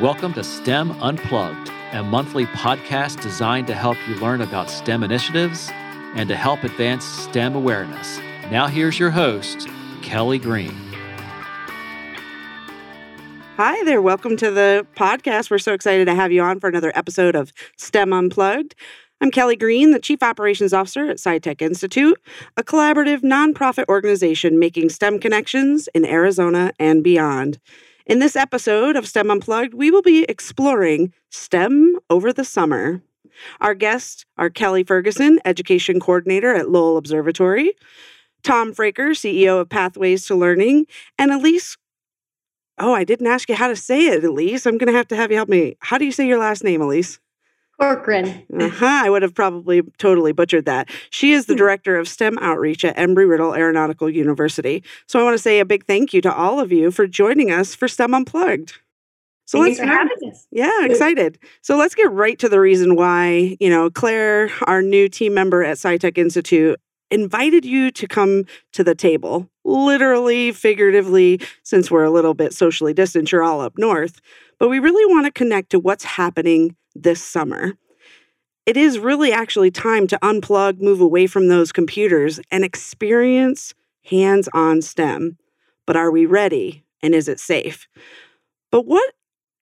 Welcome to STEM Unplugged, a monthly podcast designed to help you learn about STEM initiatives and to help advance STEM awareness. Now, here's your host, Kelly Green. Hi there. Welcome to the podcast. We're so excited to have you on for another episode of STEM Unplugged. I'm Kelly Green, the Chief Operations Officer at SciTech Institute, a collaborative nonprofit organization making STEM connections in Arizona and beyond. In this episode of STEM Unplugged, we will be exploring STEM over the summer. Our guests are Kelly Ferguson, Education Coordinator at Lowell Observatory, Tom Fraker, CEO of Pathways to Learning, and Elise Oh, I didn't ask you how to say it, Elise. I'm going to have to have you help me. How do you say your last name, Elise? Corcoran. Uh-huh. I would have probably totally butchered that. She is the Hmm. director of STEM outreach at Embry Riddle Aeronautical University. So I want to say a big thank you to all of you for joining us for STEM Unplugged. So Thank let's for having us. yeah, excited. So let's get right to the reason why, you know, Claire, our new team member at SciTech Institute, invited you to come to the table. Literally, figuratively, since we're a little bit socially distant, you're all up north. But we really want to connect to what's happening this summer. It is really actually time to unplug, move away from those computers, and experience hands on STEM. But are we ready? And is it safe? But what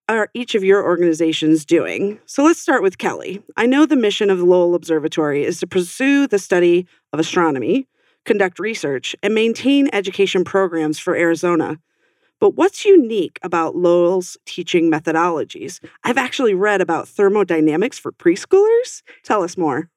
are each of your organizations doing? So let's start with Kelly. I know the mission of Lowell Observatory is to pursue the study of astronomy, conduct research, and maintain education programs for Arizona. But what's unique about Lowell's teaching methodologies? I've actually read about thermodynamics for preschoolers. Tell us more.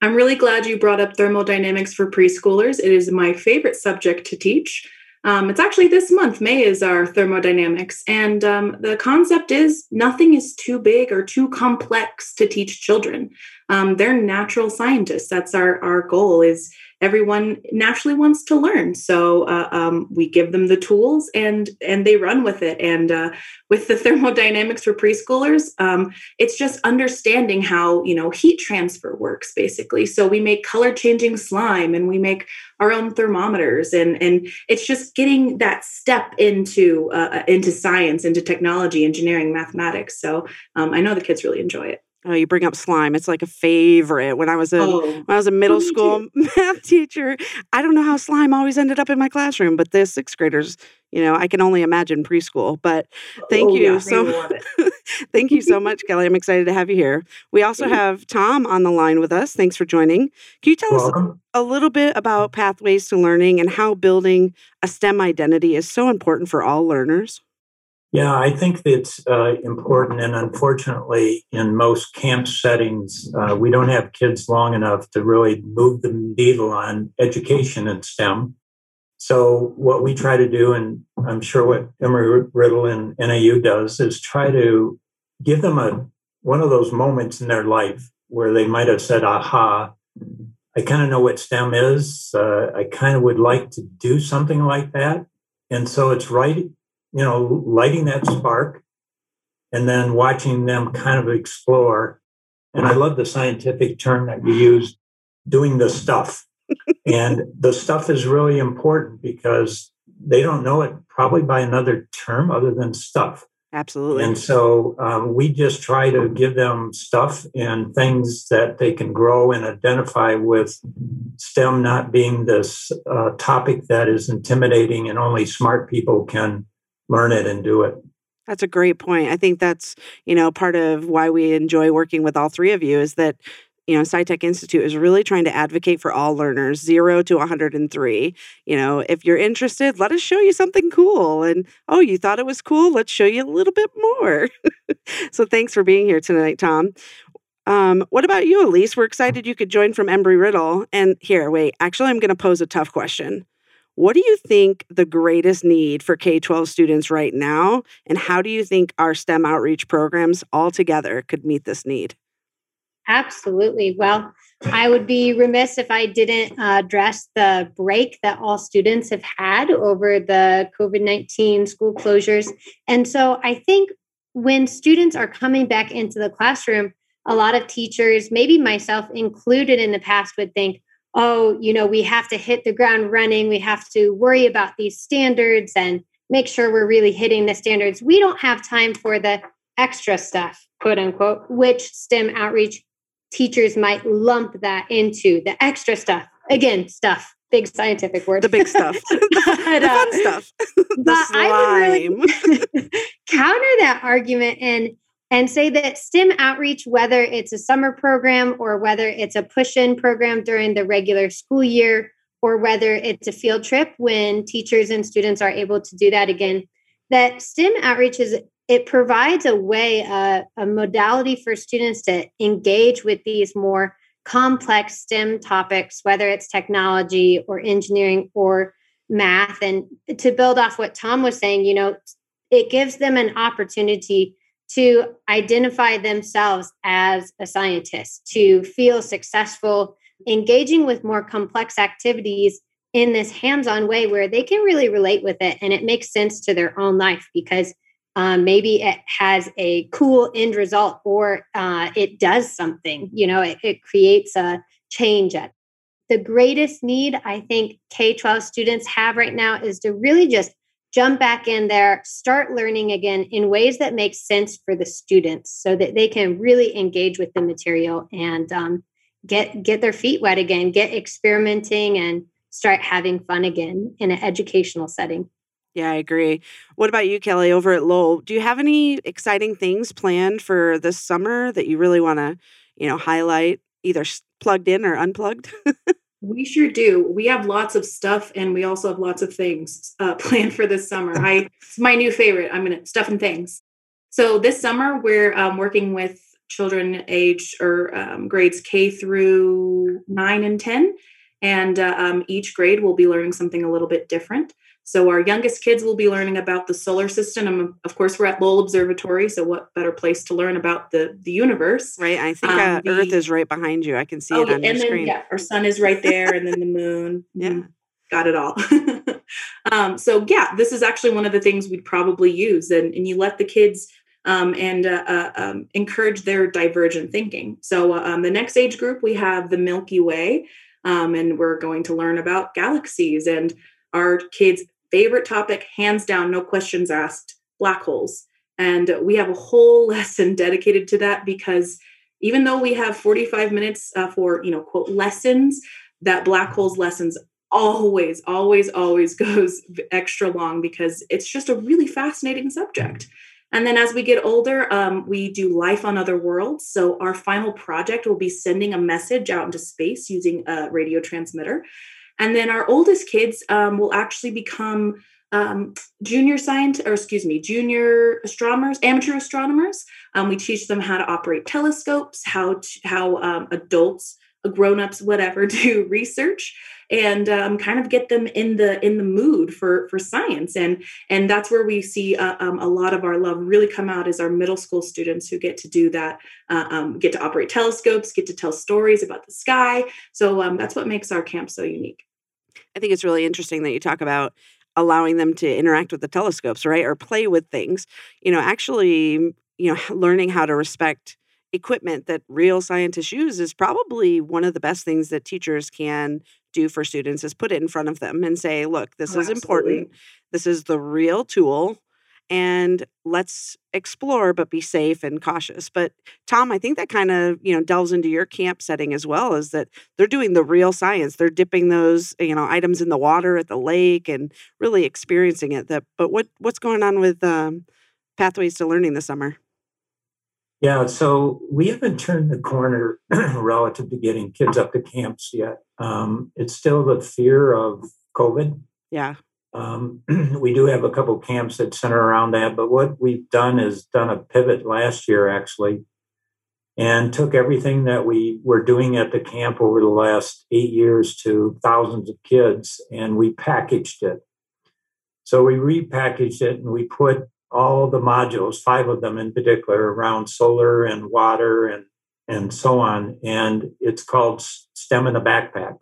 I'm really glad you brought up thermodynamics for preschoolers. It is my favorite subject to teach. Um, it's actually this month. May is our thermodynamics. And um, the concept is nothing is too big or too complex to teach children. Um, they're natural scientists. That's our, our goal is everyone naturally wants to learn. So uh, um, we give them the tools and and they run with it. And uh, with the thermodynamics for preschoolers, um, it's just understanding how you know heat transfer works basically. So we make color changing slime and we make our own thermometers and and it's just getting that step into uh, into science into technology engineering mathematics so um, i know the kids really enjoy it Oh, you bring up slime. It's like a favorite. When I was a oh when I was a middle school math teacher, I don't know how slime always ended up in my classroom, but the sixth graders, you know, I can only imagine preschool. But thank oh, you yeah, so thank you so much, Kelly. I'm excited to have you here. We also have Tom on the line with us. Thanks for joining. Can you tell us a little bit about pathways to learning and how building a STEM identity is so important for all learners? Yeah, I think it's uh, important. And unfortunately, in most camp settings, uh, we don't have kids long enough to really move the needle on education in STEM. So, what we try to do, and I'm sure what Embry Riddle and NAU does, is try to give them a one of those moments in their life where they might have said, aha, I kind of know what STEM is. Uh, I kind of would like to do something like that. And so it's right you know, lighting that spark and then watching them kind of explore. And I love the scientific term that you use, doing the stuff. and the stuff is really important because they don't know it probably by another term other than stuff. Absolutely. And so um, we just try to give them stuff and things that they can grow and identify with STEM not being this uh, topic that is intimidating and only smart people can learn it and do it. That's a great point. I think that's, you know, part of why we enjoy working with all three of you is that, you know, SciTech Institute is really trying to advocate for all learners, zero to 103. You know, if you're interested, let us show you something cool. And oh, you thought it was cool? Let's show you a little bit more. so thanks for being here tonight, Tom. Um, what about you, Elise? We're excited you could join from Embry Riddle. And here, wait, actually, I'm going to pose a tough question. What do you think the greatest need for K 12 students right now? And how do you think our STEM outreach programs altogether could meet this need? Absolutely. Well, I would be remiss if I didn't uh, address the break that all students have had over the COVID 19 school closures. And so I think when students are coming back into the classroom, a lot of teachers, maybe myself included in the past, would think, oh, you know, we have to hit the ground running. We have to worry about these standards and make sure we're really hitting the standards. We don't have time for the extra stuff, quote unquote, which STEM outreach teachers might lump that into the extra stuff. Again, stuff, big scientific word. The big stuff, the, But, the fun uh, stuff. but the I would really counter that argument and and say that STEM outreach, whether it's a summer program or whether it's a push-in program during the regular school year, or whether it's a field trip when teachers and students are able to do that again, that STEM outreach is it provides a way, uh, a modality for students to engage with these more complex STEM topics, whether it's technology or engineering or math. And to build off what Tom was saying, you know, it gives them an opportunity to identify themselves as a scientist, to feel successful, engaging with more complex activities in this hands on way where they can really relate with it and it makes sense to their own life because um, maybe it has a cool end result or uh, it does something you know it, it creates a change the greatest need i think k-12 students have right now is to really just jump back in there start learning again in ways that make sense for the students so that they can really engage with the material and um, get get their feet wet again get experimenting and start having fun again in an educational setting Yeah, I agree. What about you, Kelly, over at Lowell? Do you have any exciting things planned for this summer that you really want to, you know, highlight, either plugged in or unplugged? We sure do. We have lots of stuff, and we also have lots of things uh, planned for this summer. I it's my new favorite. I'm gonna stuff and things. So this summer we're um, working with children aged or um, grades K through nine and ten, and uh, um, each grade will be learning something a little bit different. So our youngest kids will be learning about the solar system. And of course, we're at Lowell Observatory. So what better place to learn about the the universe? right. I think Um, uh, Earth is right behind you. I can see oh, it on your and then screen. yeah, our sun is right there, and then the moon. Yeah. Mhm. got it all. um, so yeah, this is actually one of the things we'd probably use, and and you let the kids. Um, and uh, uh, um, encourage their divergent thinking. So, uh, um, the next age group, we have the Milky Way, um, and we're going to learn about galaxies. And our kids' favorite topic, hands down, no questions asked, black holes. And we have a whole lesson dedicated to that because even though we have 45 minutes uh, for you know quote lessons that black holes lessons always always always goes extra long because it's just a really fascinating subject. And then as we get older um, we do life on other worlds. So our final project will be sending a message out into space using a radio transmitter and then our oldest kids um, will actually become um, junior science or excuse me junior astronomers amateur astronomers. Um, we teach them how to operate telescopes how to, how um, adults grown-ups whatever do research and um, kind of get them in the in the mood for for science. And and that's where we see uh, um, a lot of our love really come out is our middle school students who get to do that uh, get to operate telescopes get to tell stories about the sky. So that's what makes our camp so unique I think it's really interesting that you talk about allowing them to interact with the telescopes, right? Or play with things. You know, actually, you know, learning how to respect equipment that real scientists use is probably one of the best things that teachers can do for students is put it in front of them and say, look, this Oh, is absolutely. important. This is the real tool. And let's explore, but be safe and cautious. But Tom, I think that kind of, you know, delves into your camp setting as well, is that they're doing the real science. They're dipping those, you know, items in the water at the lake and really experiencing it. That, but what what's going on with um, pathways to learning this summer? Yeah, so we haven't turned the corner relative to getting kids up to camps yet. Um, it's still the fear of COVID. Yeah, Um, we do have a couple camps that center around that, but what we've done is done a pivot last year actually, and took everything that we were doing at the camp over the last eight years to thousands of kids, and we packaged it. So we repackaged it and we put all the modules, five of them in particular, around solar and water and and so on, and it's called STEM in a backpack.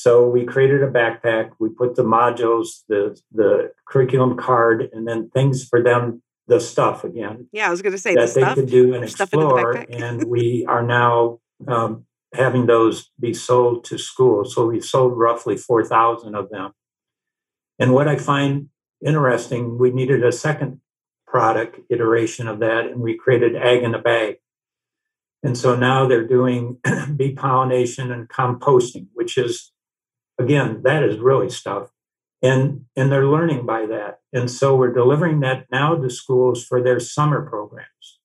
So we created a backpack. We put the modules, the the curriculum card, and then things for them, the stuff again yeah. I was going to say the that they stuff. could do and the explore. and we are now um, having those be sold to schools. So we sold roughly four thousand of them. And what I find interesting, we needed a second product iteration of that, and we created Ag in a Bag. And so now they're doing bee pollination and composting, which is, again, that is really stuff. And, and they're learning by that. And so we're delivering that now to schools for their summer programs.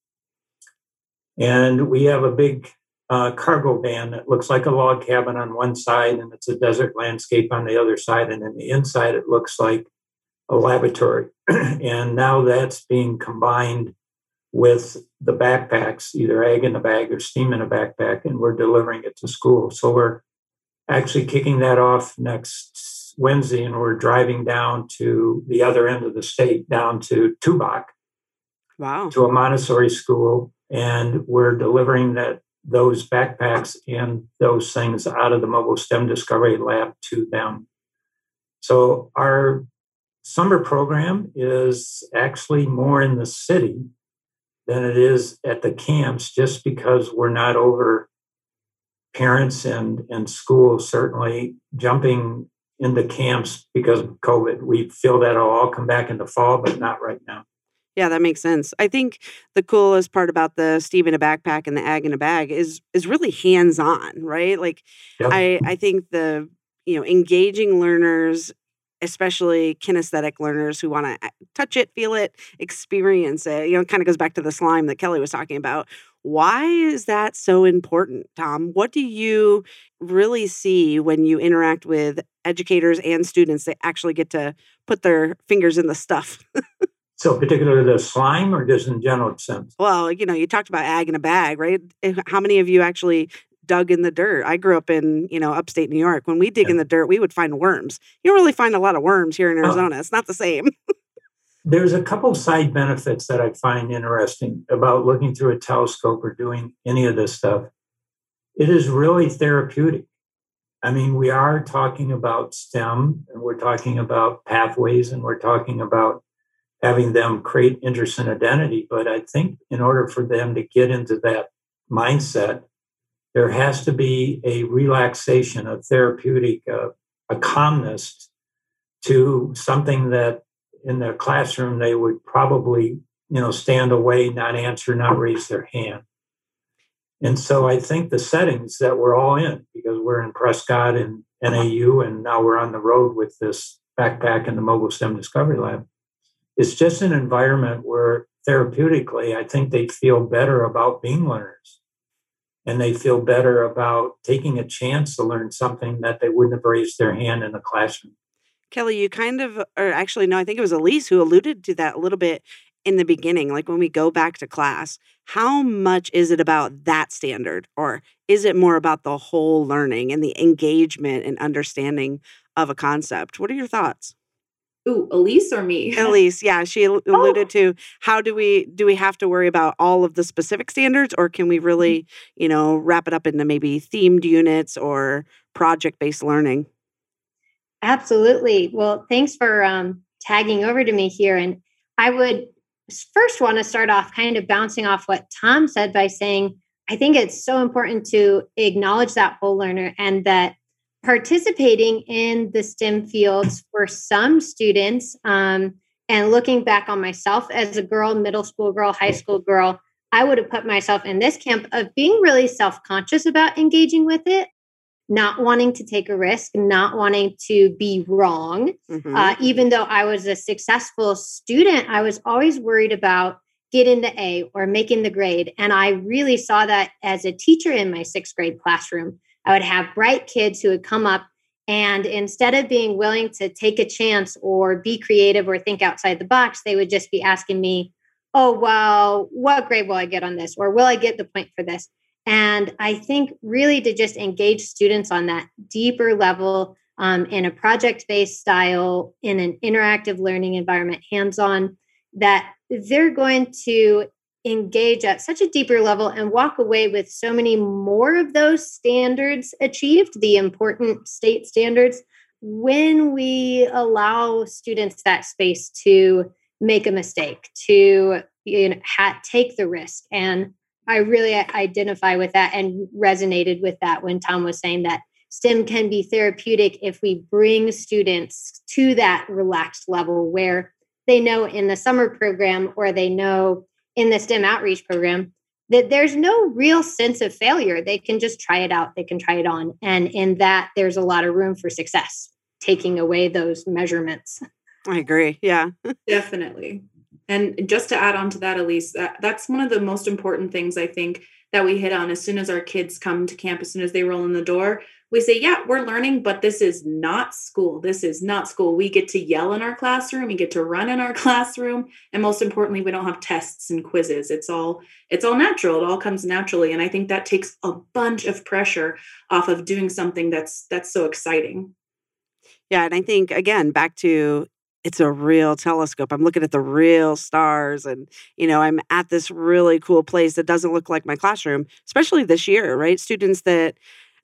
And we have a big uh, cargo van that looks like a log cabin on one side and it's a desert landscape on the other side. And in the inside, it looks like a laboratory. and now that's being combined with the backpacks, either Ag in a Bag or STEM in a backpack, and we're delivering it to school. So we're actually kicking that off next Wednesday, and we're driving down to the other end of the state, down to Tubac. Wow. To a Montessori school, and we're delivering that those backpacks and those things out of the mobile STEM Discovery Lab to them. So our summer program is actually more in the city than it is at the camps just because we're not over parents and, and schools certainly jumping into camps because of COVID. We feel that will all come back in the fall, but not right now. Yeah, that makes sense. I think the coolest part about the STEM in a backpack and the ag in a bag is is really hands on, right? Like yep. I I think the you know engaging learners especially kinesthetic learners who want to eh, touch it, feel it, experience it. You know, it kind of goes back to the slime that Kelly was talking about. Why is that so important, Tom? What do you really see when you interact with educators and students that actually get to put their fingers in the stuff? so, particularly the slime, or just in general sense? Well, you know, you talked about ag in a bag, right? How many of you actually dug in the dirt. I grew up in, you know, upstate New York. When we dig yeah. in the dirt, we would find worms. You don't really find a lot of worms here in Arizona. it's not the same. There's a couple side benefits that I find interesting about looking through a telescope or doing any of this stuff. It is really therapeutic. I mean, we are talking about STEM and we're talking about pathways and we're talking about having them create interest and identity. But I think in order for them to get into that mindset, there has to be a relaxation, a therapeutic, uh, a calmness to something that in the classroom they would probably, you know, stand away, not answer, not raise their hand. And so I think the settings that we're all in, because we're in Prescott and NAU, and now we're on the road with this backpack and the Mobile STEM Discovery Lab, it's just an environment where therapeutically, I think they feel better about being learners and they feel better about taking a chance to learn something that they wouldn't have raised their hand in the classroom. Kelly, you kind of, or actually, no, I think it was Elise who alluded to that a little bit in the beginning. Like when we go back to class, how much is it about that standard, or is it more about the whole learning and the engagement and understanding of a concept? What are your thoughts? Ooh, Elise or me? Elise, yeah, she oh. alluded oh. to how do we do we have to worry about all of the specific standards, or can we mm-hmm. really, you know, wrap it up into maybe themed units or project based learning? Absolutely. Well, thanks for um, tagging over to me here, and I would first want to start off kind of bouncing off what Tom said by saying I think it's so important to acknowledge that whole learner and that participating in the STEM fields for some students, um, and looking back on myself as a girl, middle school girl, high school girl, I would have put myself in this camp of being really self conscious about engaging with it, not wanting to take a risk, not wanting to be wrong. Mm-hmm. Uh, even though I was a successful student, I was always worried about getting the A or making the grade. And I really saw that as a teacher in my sixth grade classroom. I would have bright kids who would come up and instead of being willing to take a chance or be creative or think outside the box, they would just be asking me, Oh, well, what grade will I get on this? Or will I get the point for this? And I think really to just engage students on that deeper level um, in a project based style, in an interactive learning environment, hands on, that they're going to engage at such a deeper level and walk away with so many more of those standards achieved, the important state standards, when we allow students that space to make a mistake, to you know, ha- take the risk. And I really identify with that and resonated with that when Tom was saying that STEM can be therapeutic if we bring students to that relaxed level where they know in the summer program or they know in the STEM outreach program that there's no real sense of failure. They can just try it out, they can try it on. And in that, there's a lot of room for success, taking away those measurements. I agree. Yeah. Definitely. And just to add on to that, Elise, that, that's one of the most important things I think that we hit on as soon as our kids come to camp, as soon as they roll in the door. We say, yeah, we're learning, but this is not school. This is not school. We get to yell in our classroom, we get to run in our classroom, and most importantly, we don't have tests and quizzes. It's all it's all natural. It all comes naturally, and I think that takes a bunch of pressure off of doing something that's that's so exciting. Yeah, and I think again back to it's a real telescope. I'm looking at the real stars and you know, I'm at this really cool place that doesn't look like my classroom, especially this year, right? Students that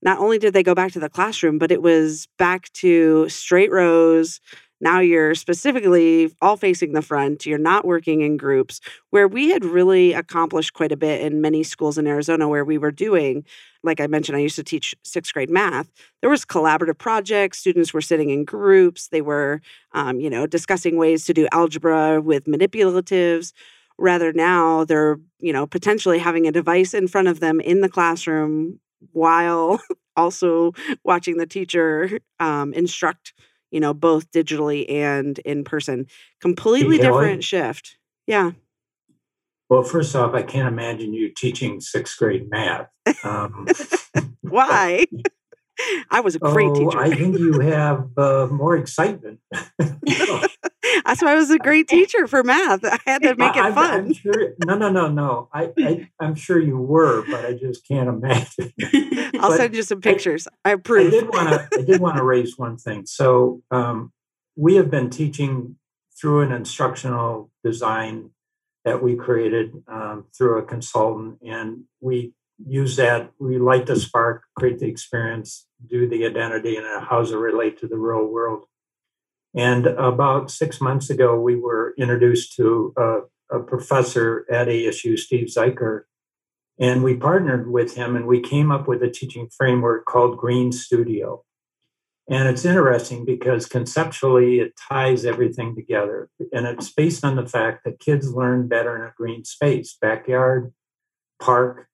not only did they go back to the classroom, but it was back to straight rows, now you're specifically all facing the front. You're not working in groups, where we had really accomplished quite a bit in many schools in Arizona where we were doing, like I mentioned, I used to teach sixth grade math. There was collaborative projects. Students were sitting in groups. They were, um, you know, discussing ways to do algebra with manipulatives rather now they're you know potentially having a device in front of them in the classroom while also watching the teacher um, instruct you know, both digitally and in person. Completely different shift. Yeah. Well, first off, I can't imagine you teaching sixth grade math. Um, Why? I was a great oh, teacher. I think you have uh, more excitement. That's why I was a great teacher for math. I had to make it I, fun. I'm sure, no, no, no, no. I, I, am sure you were, but I just can't imagine. I'll send you some pictures. I, I approve. I did want to. I did want to raise one thing. So um, we have been teaching through an instructional design that we created um, through a consultant, and we use that. We light the spark, create the experience, do the identity, and how does it relate to the real world. And about six months ago, we were introduced to a, a professor at ASU, Steve Zeicher, and we partnered with him and we came up with a teaching framework called Green Studio. And it's interesting because conceptually it ties everything together. And it's based on the fact that kids learn better in a green space backyard, park,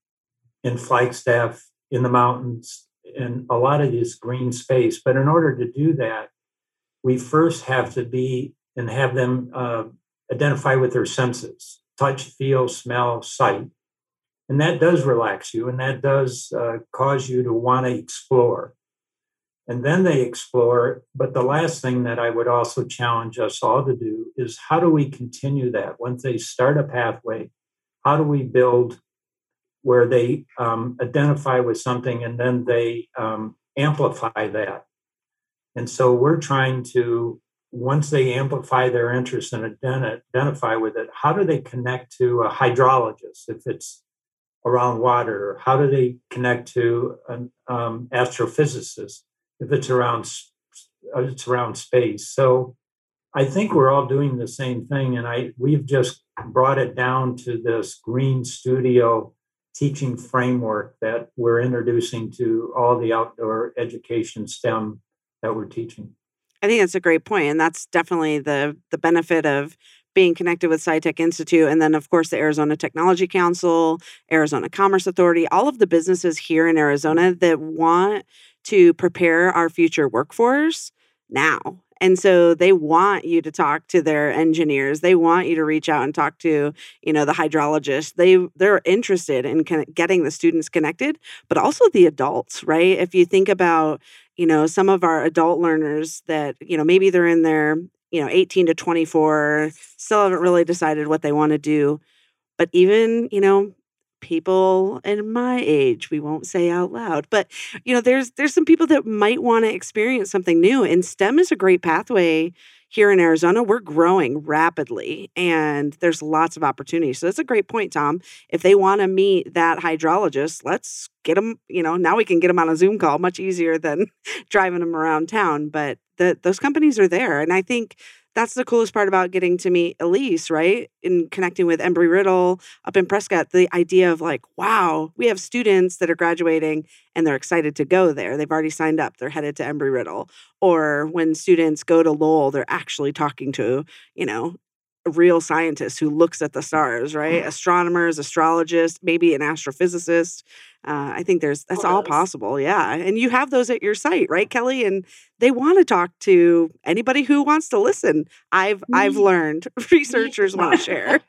in Flagstaff, in the mountains, in a lot of this green space. But in order to do that, we first have to be and have them uh, identify with their senses touch, feel, smell, sight. And that does relax you and that does uh, cause you to want to explore. And then they explore. But the last thing that I would also challenge us all to do is how do we continue that? Once they start a pathway, how do we build where they um, identify with something and then they um, amplify that? And so we're trying to, once they amplify their interest and identify with it, how do they connect to a hydrologist if it's around water? How do they connect to an um, astrophysicist if it's around uh, it's around space? So I think we're all doing the same thing, and I we've just brought it down to this green studio teaching framework that we're introducing to all the outdoor education STEM that we're teaching. I think that's a great point, and that's definitely the the benefit of being connected with SciTech Institute, and then of course the Arizona Technology Council, Arizona Commerce Authority, all of the businesses here in Arizona that want to prepare our future workforce now. And so they want you to talk to their engineers. They want you to reach out and talk to, you know, the hydrologist. They they're interested in of getting the students connected, but also the adults, right? If you think about you know some of our adult learners that you know maybe they're in their you know 18 to 24 still haven't really decided what they want to do but even you know people in my age we won't say out loud but you know there's there's some people that might want to experience something new and stem is a great pathway here in Arizona, we're growing rapidly and there's lots of opportunities. So that's a great point, Tom. If they want to meet that hydrologist, let's get them, you know, now we can get them on a Zoom call much easier than driving them around town. But the, those companies are there. And I think that's the coolest part about getting to meet Elise, right? In connecting with Embry Riddle up in Prescott, the idea of like, wow, we have students that are graduating and they're excited to go there. They've already signed up, they're headed to Embry Riddle. Or when students go to Lowell, they're actually talking to, you know, real scientist who looks at the stars, right? Mm. Astronomers, astrologists, maybe an astrophysicist. Uh, I think there's that's all All possible. Yeah. And you have those at your site, right, Kelly? And they want to talk to anybody who wants to listen. I've I've learned researchers want to share.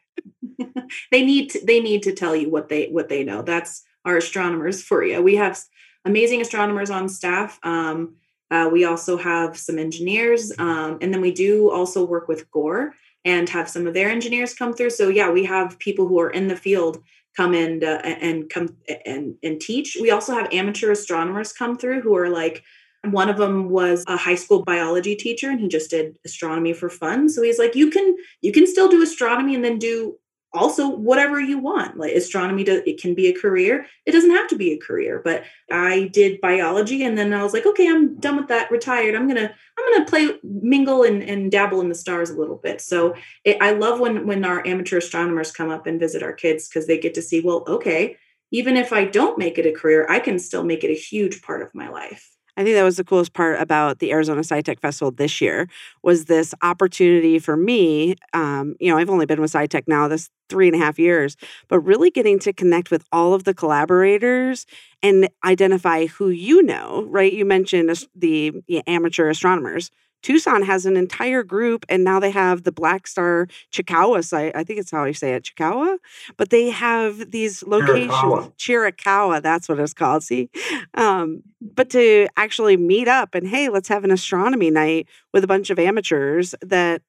they need to, they need to tell you what they what they know. That's our astronomers for you. We have amazing astronomers on staff. Um, uh, we also have some engineers, um, and then we do also work with Gore and have some of their engineers come through. So yeah, we have people who are in the field come in uh, and come and and teach. We also have amateur astronomers come through who are like one of them was a high school biology teacher and he just did astronomy for fun so he's like you can you can still do astronomy and then do also whatever you want like astronomy does it can be a career. It doesn't have to be a career but i did biology and then i was like okay i'm done with that retired. I'm gonna i'm gonna play mingle and, and dabble in the stars a little bit. So it, i love when when our amateur astronomers come up and visit our kids because they get to see well okay even if i don't make it a career i can still make it a huge part of my life I think that was the coolest part about the Arizona SciTech Festival this year was this opportunity for me. Um, you know, I've only been with SciTech now this three and a half years, but really getting to connect with all of the collaborators and identify who you know. Right? You mentioned the amateur astronomers. Tucson has an entire group, and now they have the Black Star Chickawa site. I think it's how you say it, Chickawa. But they have these locations. Chiricahua. Chiricahua, that's what it's called. See, um, but to actually meet up and hey, let's have an astronomy night with a bunch of amateurs that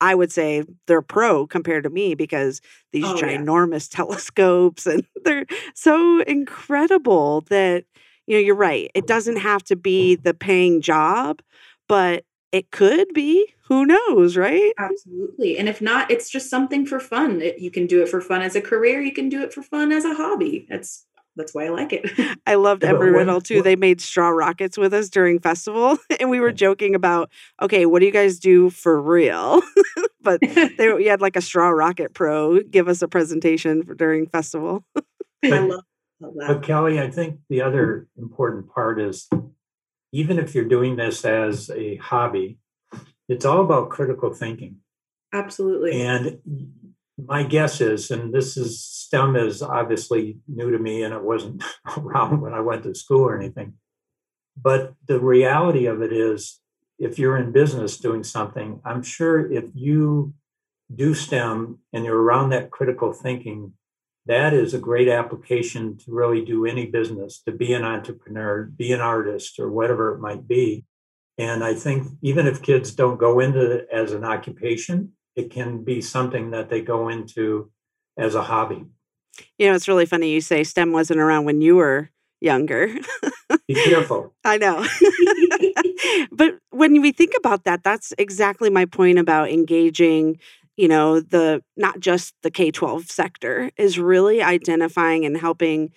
I would say they're pro compared to me because these Oh, yeah. ginormous telescopes and they're so incredible that you know you're right. It doesn't have to be the paying job, but it could be. Who knows, right? Absolutely. And if not, it's just something for fun. It, you can do it for fun as a career. You can do it for fun as a hobby. That's that's why I like it. I loved Yeah, but Embry Riddle too. what- They made straw rockets with us during festival, and we were joking about, okay, what do you guys do for real? but they we had like a straw rocket pro give us a presentation for, during festival. I But- love, love that. But Kelly, I think the other important part is even if you're doing this as a hobby, it's all about critical thinking. Absolutely. And my guess is, and this is STEM is obviously new to me and it wasn't around when I went to school or anything. But the reality of it is, if you're in business doing something, I'm sure if you do STEM and you're around that critical thinking, that is a great application to really do any business, to be an entrepreneur, be an artist, or whatever it might be. And I think even if kids don't go into it as an occupation, it can be something that they go into as a hobby. You know, it's really funny you say STEM wasn't around when you were younger. Be careful. I know. but when we think about that, that's exactly my point about engaging, you know, the not just the K 12 sector, is really identifying and helping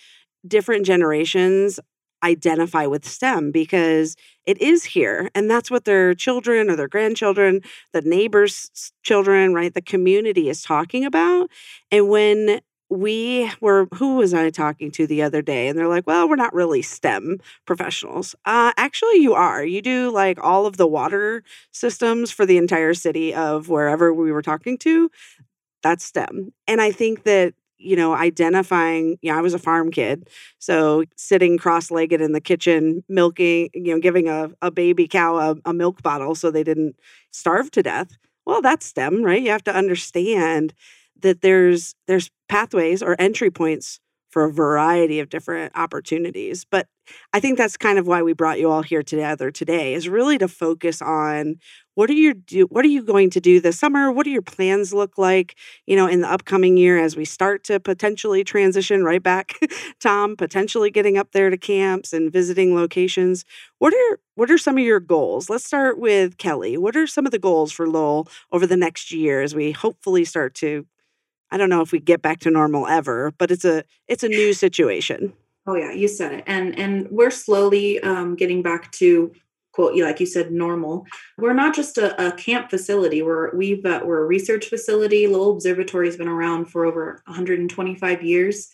different generations identify with STEM because it is here. And that's what their children or their grandchildren, the neighbors' children, right? The community is talking about. And when we were, who was I talking to the other day? And they're like, well, we're not really STEM professionals. Uh, actually, you are. You do like all of the water systems for the entire city of wherever we were talking to. That's STEM. And I think that, you know, identifying, you know, I was a farm kid. So sitting cross legged in the kitchen, milking, you know, giving a, a baby cow a, a milk bottle so they didn't starve to death. Well, that's STEM, right? You have to understand that there's there's pathways or entry points for a variety of different opportunities. But I think that's kind of why we brought you all here together today is really to focus on what are you do what are you going to do this summer? What do your plans look like, you know, in the upcoming year as we start to potentially transition right back, Tom, potentially getting up there to camps and visiting locations. What are what are some of your goals? Let's start with Kelly. What are some of the goals for Lowell over the next year as we hopefully start to I don't know if we get back to normal ever, but it's a it's a new situation. Oh yeah, you said it, and and we're slowly um, getting back to quote like you said normal. We're not just a, a camp facility. We're we've uh, we're a research facility. Lowell Observatory has been around for over 125 years.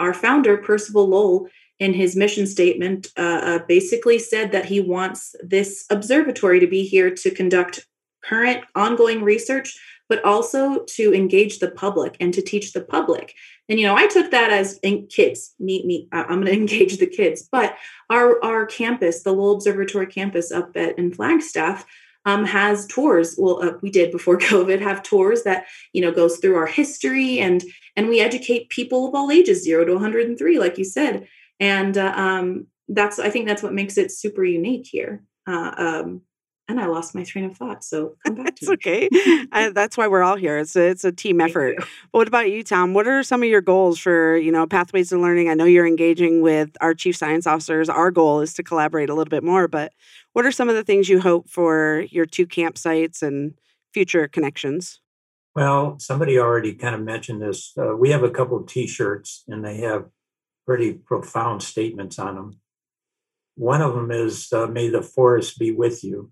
Our founder Percival Lowell, in his mission statement, uh, uh, basically said that he wants this observatory to be here to conduct current ongoing research but also to engage the public and to teach the public. And you know, I took that as kids. meet me. I'm going to engage the kids. But our our campus, the Lowell Observatory campus up at in Flagstaff, um, has tours. Well, uh, we did before COVID have tours that you know goes through our history and and we educate people of all ages, zero to 103, like you said. And uh, um, that's I think that's what makes it super unique here. Uh, um, and I lost my train of thought. So come back to me. okay. I, that's why we're all here. It's a, it's a team effort. what about you, Tom? What are some of your goals for you know pathways to learning? I know you're engaging with our chief science officers. Our goal is to collaborate a little bit more. But what are some of the things you hope for your two campsites and future connections? Well, somebody already kind of mentioned this. Uh, we have a couple of T-shirts, and they have pretty profound statements on them. One of them is uh, "May the forest be with you,"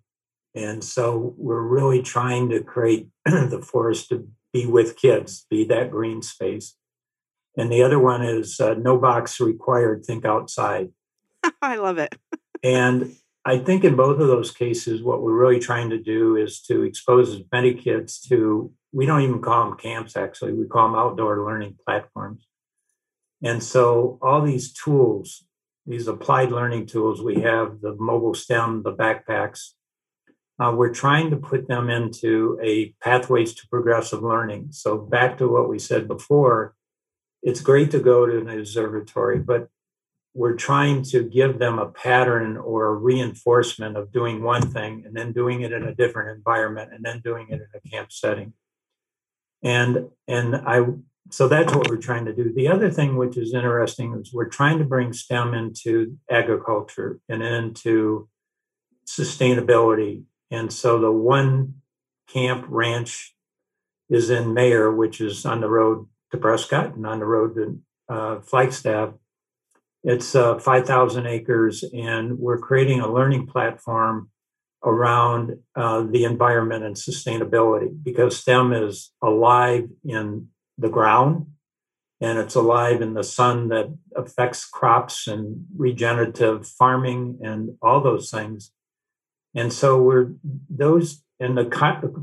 and so we're really trying to create the forest to be with kids, be that green space. And the other one is uh, "No box required. Think outside." I love it. and I think in both of those cases, what we're really trying to do is to expose as many kids to. We don't even call them camps. Actually, we call them outdoor learning platforms. And so all these tools these applied learning tools we have the mobile stem the backpacks uh, we're trying to put them into a pathways to progressive learning so back to what we said before it's great to go to an observatory but we're trying to give them a pattern or a reinforcement of doing one thing and then doing it in a different environment and then doing it in a camp setting and and i so that's what we're trying to do. The other thing which is interesting is we're trying to bring STEM into agriculture and into sustainability. And so the one camp ranch is in Mayer, which is on the road to Prescott and on the road to uh, Flagstaff. It's uh, 5,000 acres, and we're creating a learning platform around uh, the environment and sustainability because STEM is alive in the ground and it's alive in the sun that affects crops and regenerative farming and all those things. And so we're those and the,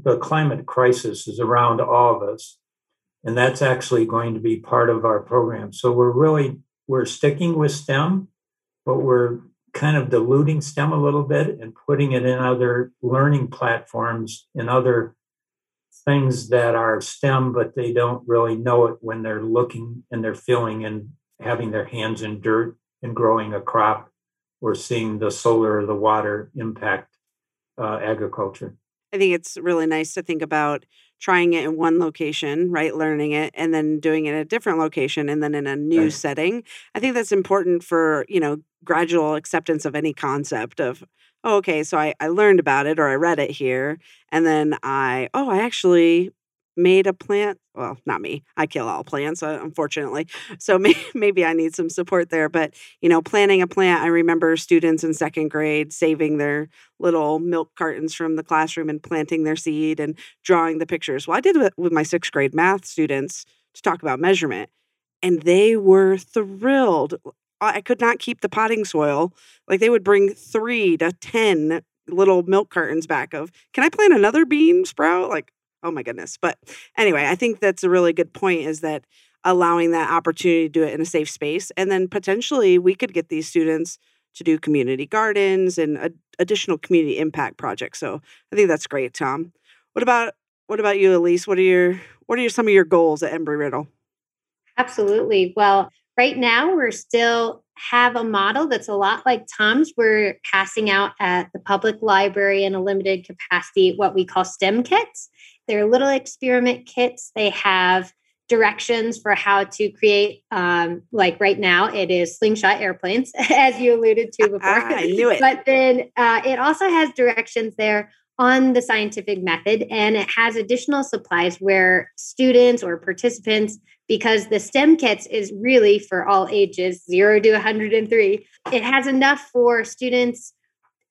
the climate crisis is around all of us. And that's actually going to be part of our program. So we're really we're sticking with STEM, but we're kind of diluting STEM a little bit and putting it in other learning platforms in other things that are STEM, but they don't really know it when they're looking and they're feeling and having their hands in dirt and growing a crop or seeing the solar or the water impact uh, agriculture. I think it's really nice to think about trying it in one location, right? Learning it and then doing it in a different location and then in a new right. setting. I think that's important for, you know, gradual acceptance of any concept of oh, okay, so I, I learned about it or I read it here. And then I, oh, I actually made a plant. Well, not me. I kill all plants, uh, unfortunately. So may, maybe I need some support there. But, you know, planting a plant, I remember students in second grade saving their little milk cartons from the classroom and planting their seed and drawing the pictures. Well, I did it with my sixth grade math students to talk about measurement. And they were thrilled. I could not keep the potting soil. Like they would bring three to 10 little milk cartons back of, can I plant another bean sprout? Like, oh my goodness. But anyway, I think that's a really good point is that allowing that opportunity to do it in a safe space. And then potentially we could get these students to do community gardens and a, additional community impact projects. So I think that's great, Tom. What about what about you, Elise? What are your what are your, some of your goals at Embry Riddle? Absolutely. Well, Right now, we're still have a model that's a lot like Tom's. We're passing out at the public library in a limited capacity what we call STEM kits. They're little experiment kits. They have directions for how to create um, like right now it is slingshot airplanes as you alluded to before i knew it but then uh, it also has directions there on the scientific method and it has additional supplies where students or participants because the STEM kits is really for all ages, 0 to 103. It has enough for students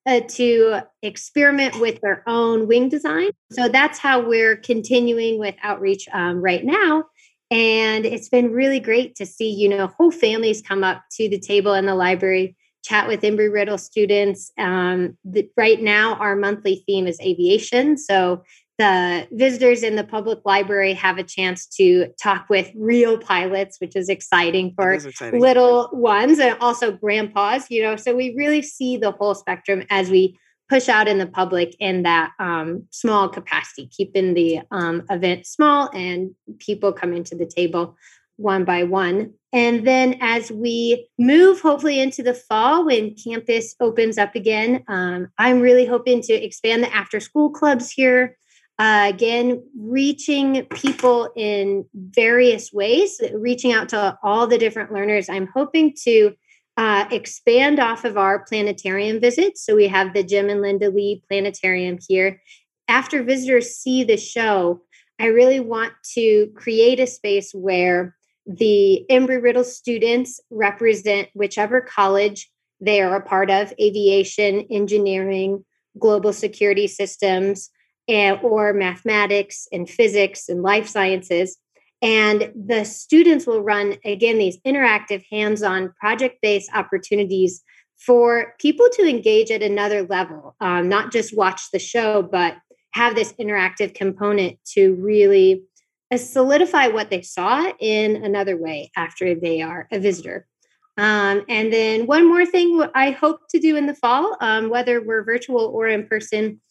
uh, to experiment with their own wing design. So that's how we're continuing with outreach um, right now. And it's been really great to see, you know, whole families come up to the table in the library, chat with Embry Riddle students. Um, the, right now, our monthly theme is aviation. So the visitors in the public library have a chance to talk with real pilots, which is exciting for is exciting. little ones and also grandpas, you know. So we really see the whole spectrum as we push out in the public in that um, small capacity, keeping the um, event small and people coming to the table one by one. And then as we move, hopefully into the fall when campus opens up again, um, I'm really hoping to expand the after school clubs here. Uh, again, reaching people in various ways, reaching out to all the different learners. I'm hoping to uh, expand off of our planetarium visits. So we have the Jim and Linda Lee Planetarium here. After visitors see the show, I really want to create a space where the Embry Riddle students represent whichever college they are a part of aviation, engineering, global security systems, and, or mathematics and physics and life sciences. And the students will run, again, these interactive, hands on, project based opportunities for people to engage at another level, um, not just watch the show, but have this interactive component to really uh, solidify what they saw in another way after they are a visitor. Um, and then one more thing I hope to do in the fall, um, whether we're virtual or in person.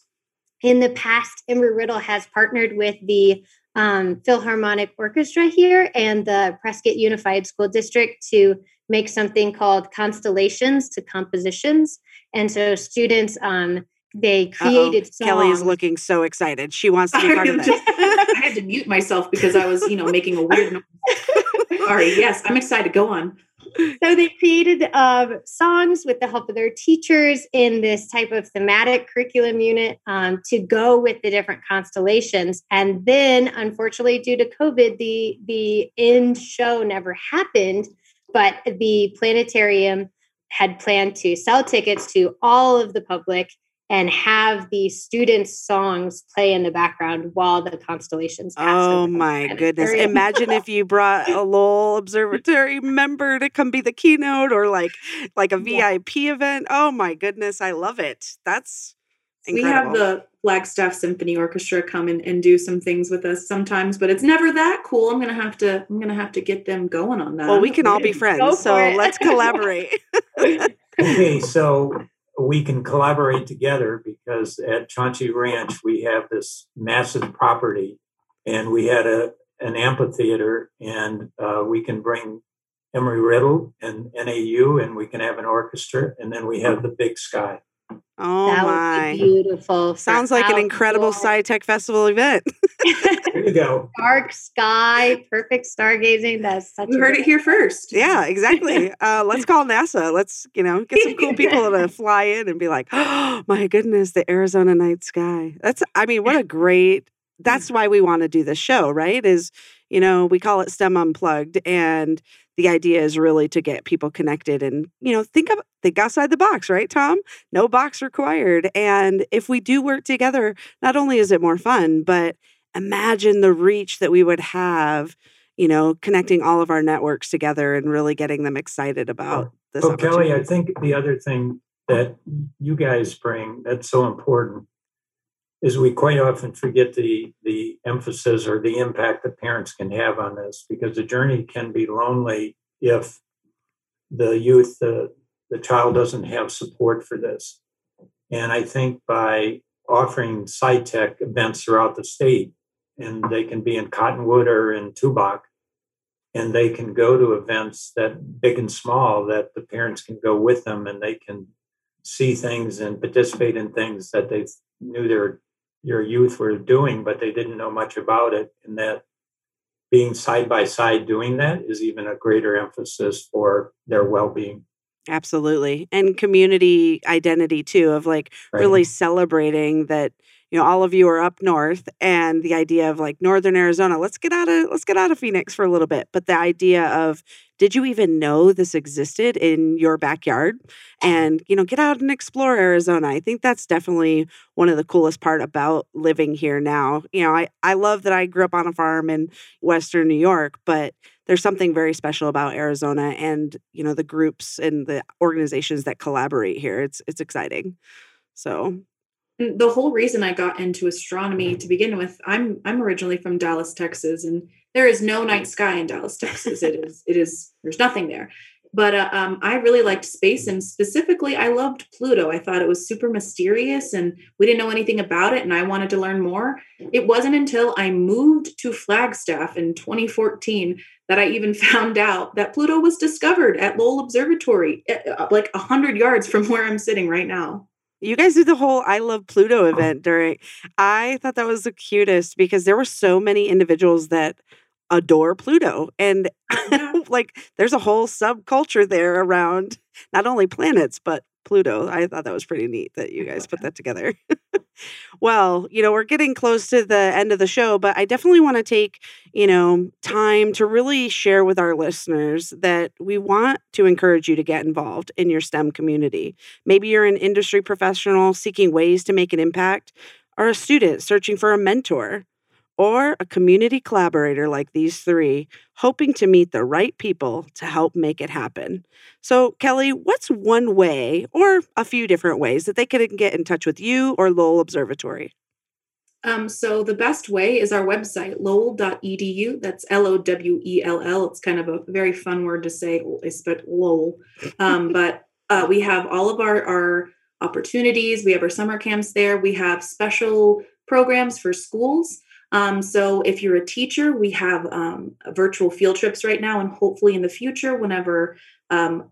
In the past, Embry Riddle has partnered with the um, Philharmonic Orchestra here and the Prescott Unified School District to make something called Constellations to Compositions. And so students, um, they created Uh-oh. Kelly is looking so excited. She wants to be part of this. I had to mute myself because I was, you know, making a weird noise. Sorry. Yes, I'm excited. Go on. So they created uh, songs with the help of their teachers in this type of thematic curriculum unit um, to go with the different constellations. And then, unfortunately, due to COVID, the the end show never happened. But the planetarium had planned to sell tickets to all of the public and have the students' songs play in the background while the constellations. Oh my goodness! Imagine if you brought a Lowell Observatory member to come be the keynote, or like like a VIP yeah. event. Oh my goodness! I love it. That's incredible. we have the Flagstaff Symphony Orchestra come in and do some things with us sometimes, but it's never that cool. I'm gonna have to I'm gonna have to get them going on that. Well, we can all be friends, so let's collaborate. okay, so we can collaborate together because at Chauncey Ranch we have this massive property, and we had a an amphitheater, and uh, we can bring Embry Riddle and NAU, and we can have an orchestra, and then we have the big sky. Oh that my! beautiful. Sounds like an incredible SciTech Festival event. there you go. Dark sky, perfect stargazing. That's such. You heard it here first. Yeah, exactly. Uh, let's call NASA. Let's you know get some cool people to fly in and be like, oh my goodness, the Arizona night sky. That's. I mean, what a great. That's why we want to do this show, right? Is you know we call it STEM Unplugged, and the idea is really to get people connected and you know think of think outside the box right tom? No box required. And if we do work together not only is it more fun but imagine the reach that we would have you know connecting all of our networks together and really getting them excited about this oh kelly i think the other thing that you guys bring that's so important is we quite often forget the the emphasis or the impact that parents can have on this because the journey can be lonely if the youth the the child doesn't have support for this. And i think by offering SciTech events throughout the state and they can be in cottonwood or in tubac and they can go to events that big and small that the parents can go with them and they can see things and participate in things that they knew their your youth were doing, but they didn't know much about it. And that being side by side doing that is even a greater emphasis for their well being. Absolutely. And community identity too, of like right. really celebrating that you know all of you are up north and the idea of like northern arizona let's get out of let's get out of phoenix for a little bit but the idea of did you even know this existed in your backyard? Mm-hmm. And you know get out and explore arizona. I think that's definitely one of the coolest part about living here now. You know i i love that i grew up on a farm in western new york but there's something very special about arizona and you know the groups and the organizations that collaborate here. It's it's exciting. So the whole reason I got into astronomy to begin with, I'm I'm originally from Dallas, Texas, and there is no night sky in Dallas, Texas. It is it is there's nothing there but uh, um, I really liked space, and specifically, I loved Pluto. I thought it was super mysterious, and we didn't know anything about it, and I wanted to learn more. It wasn't until I moved to Flagstaff in 2014 that I even found out that Pluto was discovered at Lowell Observatory, eh, uh, like a hundred yards from where I'm sitting right now. You guys did the whole I love Pluto oh. event during. I thought that was the cutest because there were so many individuals that adore Pluto. And like there's a whole subculture there around not only planets, but Pluto. I thought that was pretty neat that you guys put that together. well, you know, we're getting close to the end of the show, but I definitely want to take, you know, time to really share with our listeners that we want to encourage you to get involved in your STEM community. Maybe you're an industry professional seeking ways to make an impact, or a student searching for a mentor or a community collaborator like these three, hoping to meet the right people to help make it happen. So, Kelly, what's one way or a few different ways that they could get in touch with you or Lowell Observatory? Um, so the best way is our website, lowell.edu. That's L O W E L L. It's kind of a very fun word to say, but Lowell. Um, but uh, we have all of our, our opportunities. We have our summer camps there. We have special programs for schools. Um, so if you're a teacher, we have um, virtual field trips right now, and hopefully in the future, whenever um,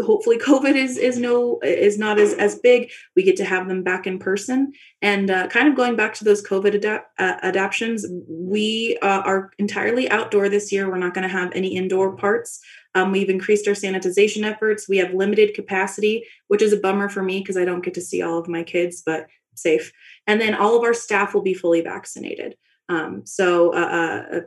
hopefully COVID is is no is not as as big, we get to have them back in person. And uh, kind of going back to those COVID adapt, uh, adaptions, we uh, are entirely outdoor this year. We're not going to have any indoor parts. Um, we've increased our sanitization efforts. We have limited capacity, which is a bummer for me because I don't get to see all of my kids, but safe. And then all of our staff will be fully vaccinated. Um, so uh, uh,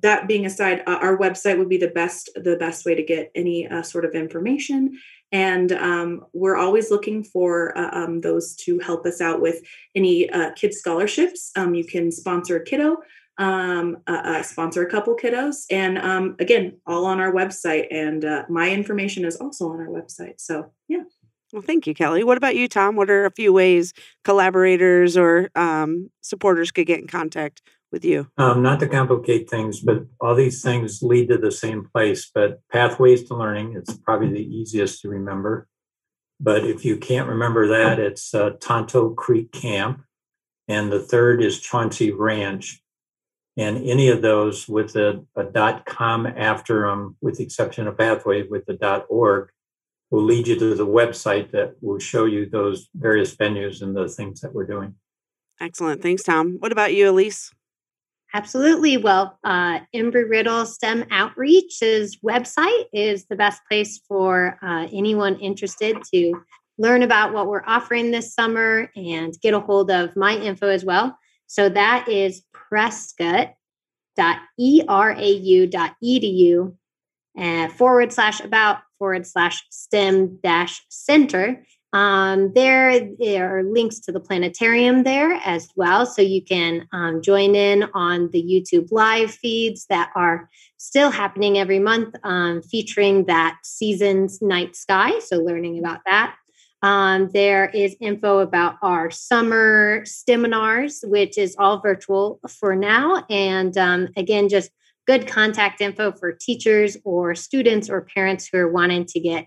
that being aside, uh, our website would be the best the best way to get any uh, sort of information. And um, we're always looking for uh, um, those to help us out with any uh, kid scholarships. Um, you can sponsor a kiddo, um, sponsor a couple kiddos, and um, again, all on our website. And my information is also on our website. So yeah. Well, thank you, Kelly. What about you, Tom? What are a few ways collaborators or um, supporters could get in contact with you? Um, not to complicate things, but all these things lead to the same place. But pathways to learning, it's probably the easiest to remember. But if you can't remember that, it's uh, Tonto Creek Camp. And the third is Chauncey Ranch. And any of those with a, a .com after them, with the exception of Pathway with the .org, will lead you to the website that will show you those various venues and the things that we're doing. Excellent. Thanks, Tom. What about you, Elise? Absolutely. Well, uh, Embry Riddle STEM Outreach's website is the best place for uh, anyone interested to learn about what we're offering this summer and get a hold of my info as well. So that is prescott.erau.edu uh, forward slash about forward slash STEM dash center. Um, there, there are links to the planetarium there as well. So you can um, join in on the YouTube live feeds that are still happening every month, um, featuring that season's night sky. So learning about that. Um, there is info about our summer seminars, which is all virtual for now. And um, again, just good contact info for teachers or students or parents who are wanting to get,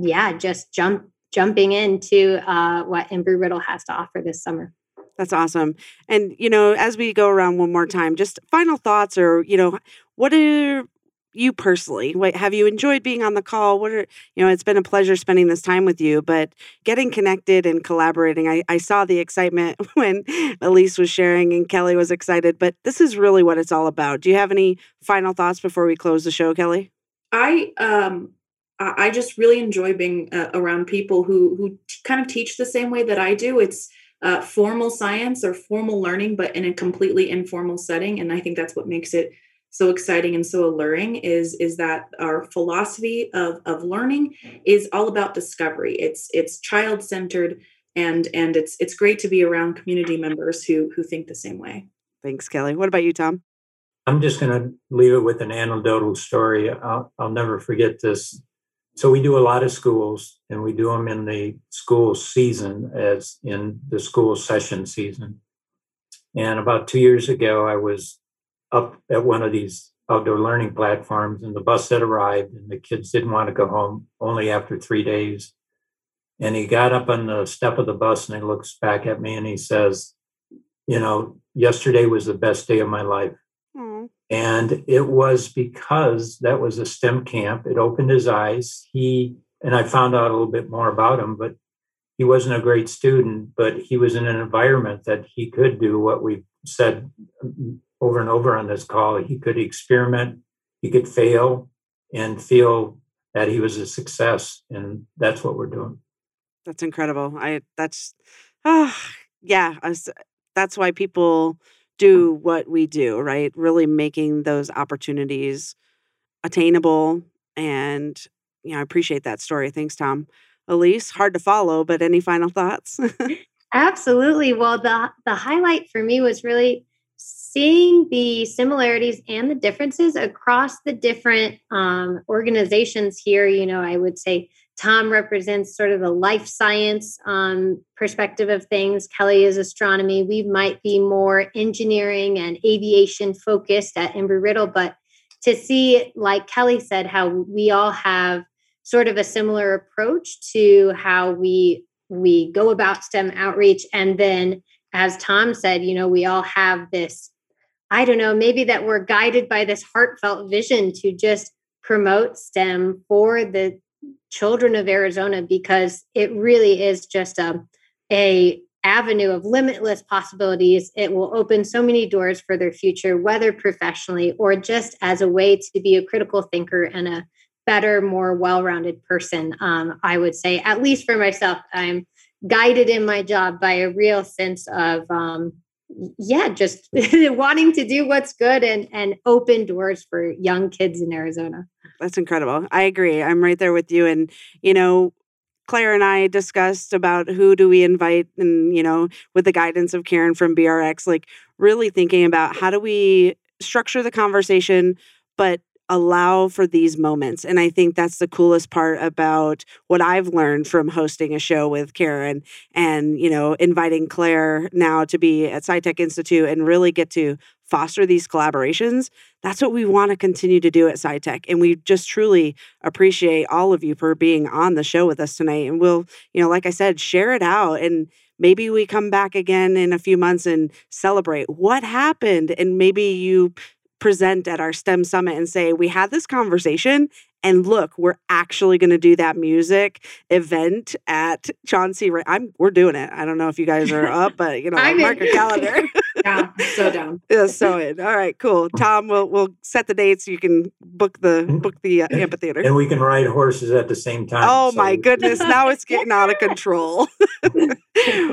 yeah, just jump jumping into uh, what Embry Riddle has to offer this summer. That's awesome. And you know, as we go around one more time, just final thoughts, or you know, what are you personally what have you enjoyed being on the call? What are you know it's been a pleasure spending this time with you but getting connected and collaborating i, I saw the excitement when elise was sharing and kelly was excited but this is really what it's all about. Do you have any final thoughts before we close the show kelly? I um i just really enjoy being uh, around people who who t- kind of teach the same way that i do. It's uh, formal science or formal learning but in a completely informal setting and i think that's what makes it so exciting and so alluring is is that our philosophy of of learning is all about discovery. It's it's child centered and and it's it's great to be around community members who who think the same way. Thanks kelly. What about you tom? I'm just going to leave it with an anecdotal story. I'll, I'll never forget this. So we do a lot of schools and we do them in the school season as in the school session season. And about two years ago, I was up at one of these outdoor learning platforms and the bus had arrived and the kids didn't want to go home only after three days. And he got up on the step of the bus and he looks back at me and he says, You know, yesterday was the best day of my life. Mm. And it was because that was a STEM camp. It opened his eyes. He, and I found out a little bit more about him, but he wasn't a great student, but he was in an environment that he could do what we said over and over on this call. He could experiment, he could fail, and feel that he was a success. And that's what we're doing. That's incredible. I, that's, oh, yeah, that's why people do what we do, right? Really making those opportunities attainable. And, you know, I appreciate that story. Thanks, Tom. Elise, hard to follow, but any final thoughts? Absolutely. Well, the the highlight for me was really seeing the similarities and the differences across the different um, organizations here. You know, I would say Tom represents sort of the life science um, perspective of things. Kelly is astronomy. We might be more engineering and aviation focused at Embry Riddle, but to see, like Kelly said, how we all have sort of a similar approach to how we we go about STEM outreach, and then, as Tom said, you know, we all have this. I don't know, maybe that we're guided by this heartfelt vision to just promote STEM for the children of Arizona because it really is just a a avenue of limitless possibilities. It will open so many doors for their future, whether professionally or just as a way to be a critical thinker and a better, more well-rounded person. Um, I would say, at least for myself, I'm guided in my job by a real sense of um, yeah, just wanting to do what's good and and open doors for young kids in Arizona. That's incredible. I agree. I'm right there with you. And you know, Claire and I discussed about who do we invite, and you know, with the guidance of Karen from BRX, like really thinking about how do we structure the conversation, but allow for these moments. And I think that's the coolest part about what I've learned from hosting a show with Karen and, you know, inviting Claire now to be at SciTech Institute and really get to foster these collaborations. That's what we want to continue to do at SciTech. And we just truly appreciate all of you for being on the show with us tonight. And we'll, you know, like I said, share it out and maybe we come back again in a few months and celebrate what happened and maybe you present at our STEM summit and say, we had this conversation and look, we're actually going to do that music event at Chauncey. I'm we're doing it. I don't know if you guys are up, but you know, mark your calendar. yeah, so down. yeah, so in. All right, cool. Tom, we'll we'll set the dates. You can book the book the uh, amphitheater, and we can ride horses at the same time. Oh so. my goodness! Now it's getting out of control.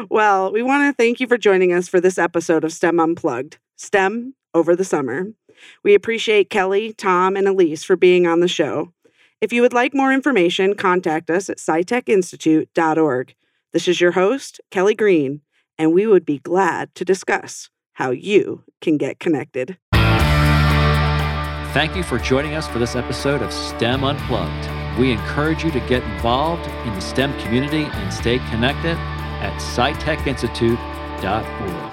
well, we want to thank you for joining us for this episode of STEM Unplugged. STEM over the summer. We appreciate Kelly, Tom, and Elise for being on the show. If you would like more information, contact us at scitechinstitute.org. This is your host, Kelly Green, and we would be glad to discuss how you can get connected. Thank you for joining us for this episode of STEM Unplugged. We encourage you to get involved in the STEM community and stay connected at scitechinstitute.org.